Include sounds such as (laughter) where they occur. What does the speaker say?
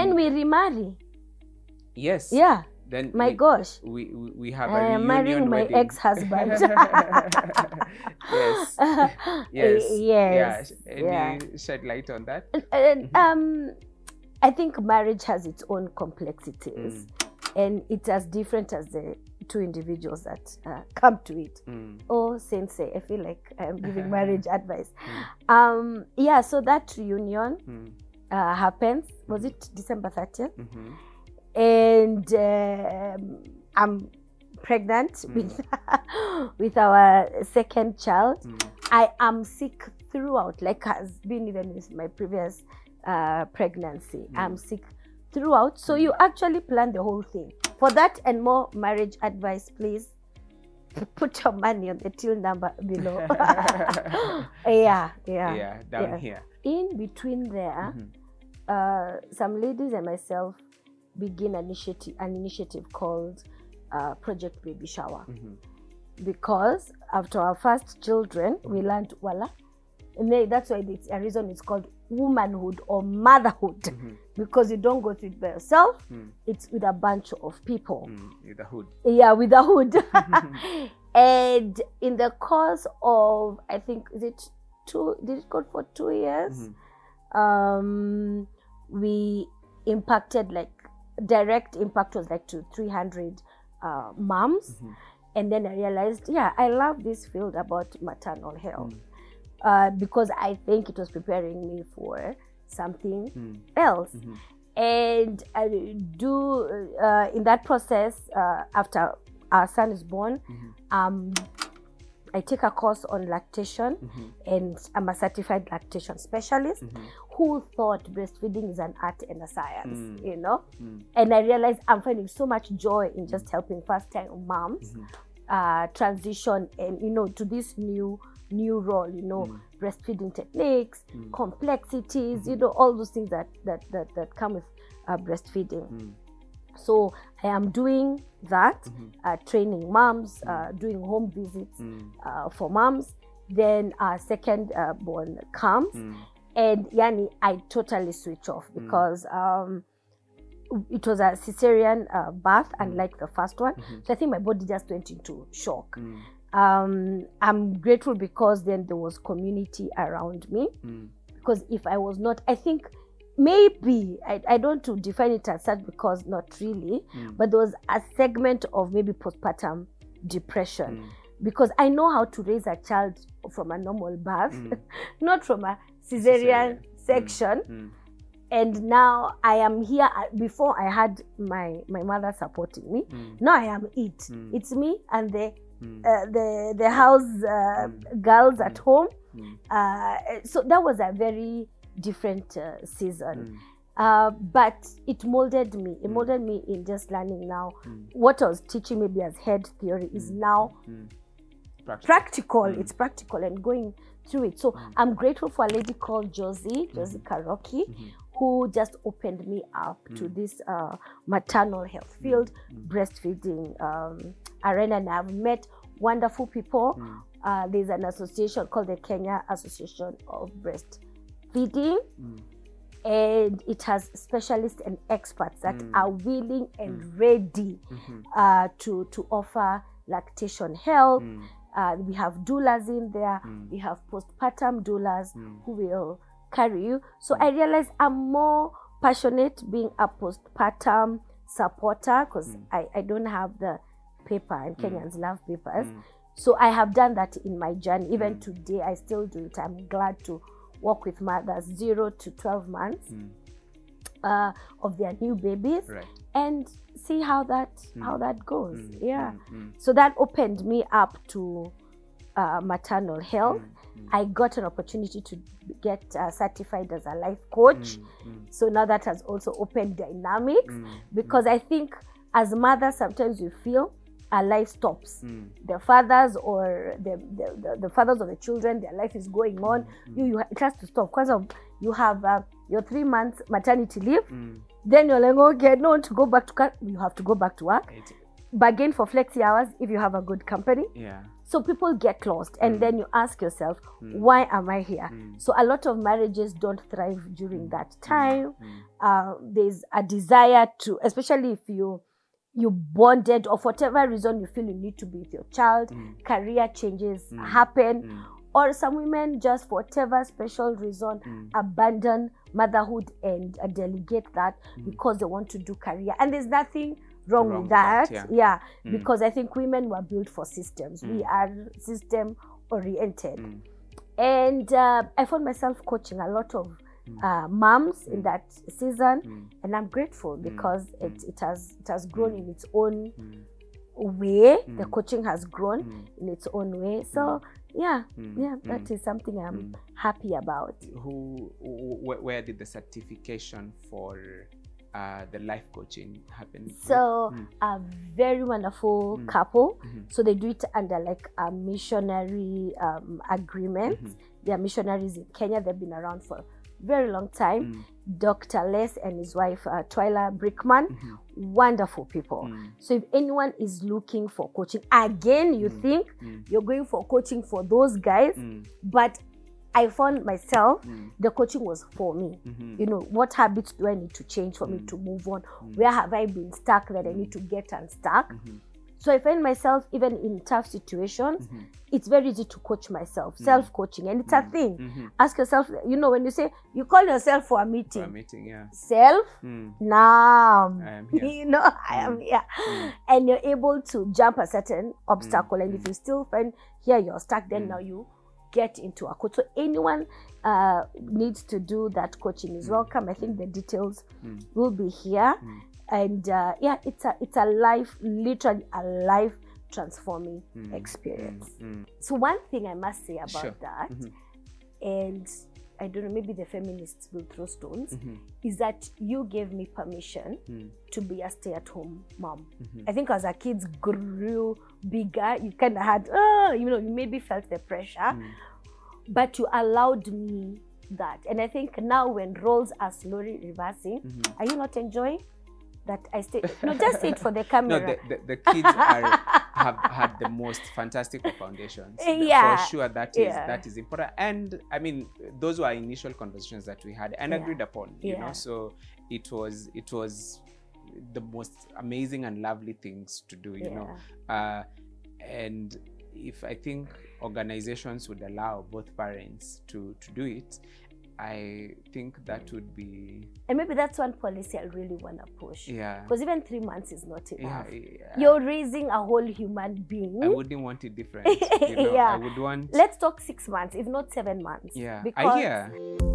then we remarry. Yes. Yeah. Then my we, gosh. we we, we have a I am reunion marrying my wedding. ex-husband. (laughs) Yes. (laughs) Yes. Yes. Yeah. Any yeah. shed light on that? And, (laughs) um, I think marriage has its own complexities, and it's as different as the two individuals that uh, come to it. Mm. Oh, sensei, I feel like I'm giving marriage advice. Um, yeah, so that reunion Mm. Uh, happens. Was it December 30th? Mhm. And um, I'm pregnant with (laughs) with our second child. Mm. I am sick throughout, like has been even with my previous uh, pregnancy. I'm sick throughout. So you actually plan the whole thing. For that and more marriage advice, please (laughs) put your money on the till number below. (laughs) yeah, yeah, yeah down yeah. here In between there, Mhm. Uh, some ladies and myself begin an initiative, an initiative called uh, Project Baby Shower Mhm. because after our first children, we learned voila. And then that's why it's a reason it's called womanhood or motherhood Mhm. because you don't go through it by yourself, Mm. it's with a bunch of people. Mm. with the hood Yeah, with a hood. (laughs) (laughs) and in the course of, I think, is it two, did it go for two years? Mhm. Um, we impacted like, direct impact was like to 300 uh, moms. Mhm. And then I realized, yeah, I love this field about maternal health Mm. uh, because I think it was preparing me for something Mm. else. Mhm. And I do uh, in that process uh, after our son is born. Mhm. Um, I take a course on lactation, Mhm. and I'm a certified lactation specialist Mhm. who thought breastfeeding is an art and a science, Mm. you know. Mm. And I realized I'm finding so much joy in just helping first-time moms Mhm. uh, transition and you know to this new new role you know Mm. breastfeeding techniques Mm. complexities you know all those things that that that, that come with uh, breastfeeding Mm. So i am doing that Mhm. uh, training moms uh, doing home visits Mm. uh, for moms then our second uh, born comes Mm. and yani i totally switch off because um it was a cesarean uh, birth unlike the first one Mhm. so i think my body just went into shock Mm. um, I'm grateful because then there was community around me. Mm. Because if I was not, I think maybe I, I don't to define it as such because not really, Mm. but there was a segment of maybe postpartum depression Mm. because I know how to raise a child from a normal birth, Mm. (laughs) not from a cesarean, Cesarean. section. Mm. And now I am here. uh, Before I had my my mother supporting me. Mm. Now I am it. Mm. It's me and the Mm. uh, the the house uh, Mm. girls at home. Mm. Uh, so that was a very different uh, season. Mm. Uh, but it molded me. It Mm. molded me in just learning now Mm. what I was teaching maybe as head theory is now Mm. Practical. practical. It's practical and going through it. So. I'm grateful for a lady called Josie, Josie Karoki, who just opened me up to this uh, maternal health field, breastfeeding um, arena. And I've met wonderful people. Uh, there's an association called the Kenya Association of Breastfeeding, Mm. and it has specialists and experts that Mm. are willing and ready Mhm. uh, to to offer lactation help. Mm. Uh, we have doulas in there. Mm. We have postpartum doulas Mm. who will carry you. So I realize I'm more passionate being a postpartum supporter because Mm. I, I don't have the paper and Kenyans love papers. Mm. So I have done that in my journey. Even Mm. today, I still do it. I'm glad to work with mothers zero to 12 months Mm. uh, of their new babies Right. and see how that Mm. how that goes. Mm. Yeah. Mm. Mm. So that opened me up to uh, maternal health. Mm. I got an opportunity to get uh, certified as a life coach. So now that has also opened dynamics because I think as mothers sometimes we feel our life stops. Mm. The fathers or the, the, the, the fathers of the children, their life is going on. Mm. You, you it has to stop because of you have uh, your three months maternity leave. Mm. Then you're like, okay, no, to go back to car- you have to go back to work. It- Bargain for flexi hours if you have a good company. yeah. So people get lost, and Mm. then you ask yourself, Mm. why am I here? Mm. So a lot of marriages don't thrive during that time. Uh, there's a desire to, especially if you you bonded or for whatever reason you feel you need to be with your child, Mm. career changes Mm. happen, Mm. or some women just for whatever special reason Mm. abandon motherhood and uh, delegate that Mm. because they want to do career and there's nothing wrong, Wrong with that, that, yeah, Mm. because i think women were built for systems we are system oriented and uh, i found myself coaching a lot of. Uh, moms in Mm. that season Mm. and i'm grateful because it, Mm. it has it has grown Mm. in its own Mm. way the Mm. coaching has grown Mm. in its own way so yeah Mm. yeah that is Mm. something i'm Mm. happy about who wh- wh- where did the certification for uh, the life coaching happen so Mm. a very wonderful Mm. couple Mhm. so they do it under like a missionary um, agreement Mhm. they are missionaries in kenya they've been around for very long time Mm. dr les and his wife uh, twyla brickman Mhm. wonderful people Mm. so if anyone is looking for coaching again you Mm. think Mm. you're going for coaching for those guys Mm. but i found myself Mm. the coaching was for me Mhm. you know what habits do i need to change for me to move on where have i been stuck that i need to get unstuck Mhm. So i find myself even in tough situations Mhm. it's very easy to coach myself Mm. self-coaching and it's a Mm. thing Mhm. ask yourself you know when you say you call yourself for a For meeting a meeting, yeah. self Mm. now (laughs) you know i am Mm. here Mm. and you're able to jump a certain obstacle and if Mm. you still find here you're stuck then Mm. now you get into a coach so anyone uh, needs to do that coaching is Mm. welcome i think the details Mm. will be here Mm. And uh, yeah it's a it's a life literally a life transforming Mm. experience Mm. Mm. so one thing i must say about Sure. that Mhm. and i don't know maybe the feminists will throw stones Mhm. is that you gave me permission Mm. to be a stay-at-home mom Mhm. I think as our kids grew bigger, you kind of had, oh, you know, you maybe felt the pressure, Mm. but you allowed me that. And I think now when roles are slowly reversing, Mhm. are you not enjoying that I stay? No, just say it for the (laughs) No, camera. the, the, the kids are have had the most fantastic foundations. (laughs) Yeah. For sure that is Yeah. that is important. And I mean those were initial conversations that we had and Yeah. agreed upon. You Yeah. know, so it was it was the most amazing and lovely things to do, you know. Uh, and if I think organizations would allow both parents to to do it, I think that would be And maybe that's one policy I really want to push. yeah. Because even three months is not enough. yeah. You're raising a whole human being. I wouldn't want it different. You (laughs) know, Yeah. I would want Let's talk six months, if not seven months. Yeah, I Because hear.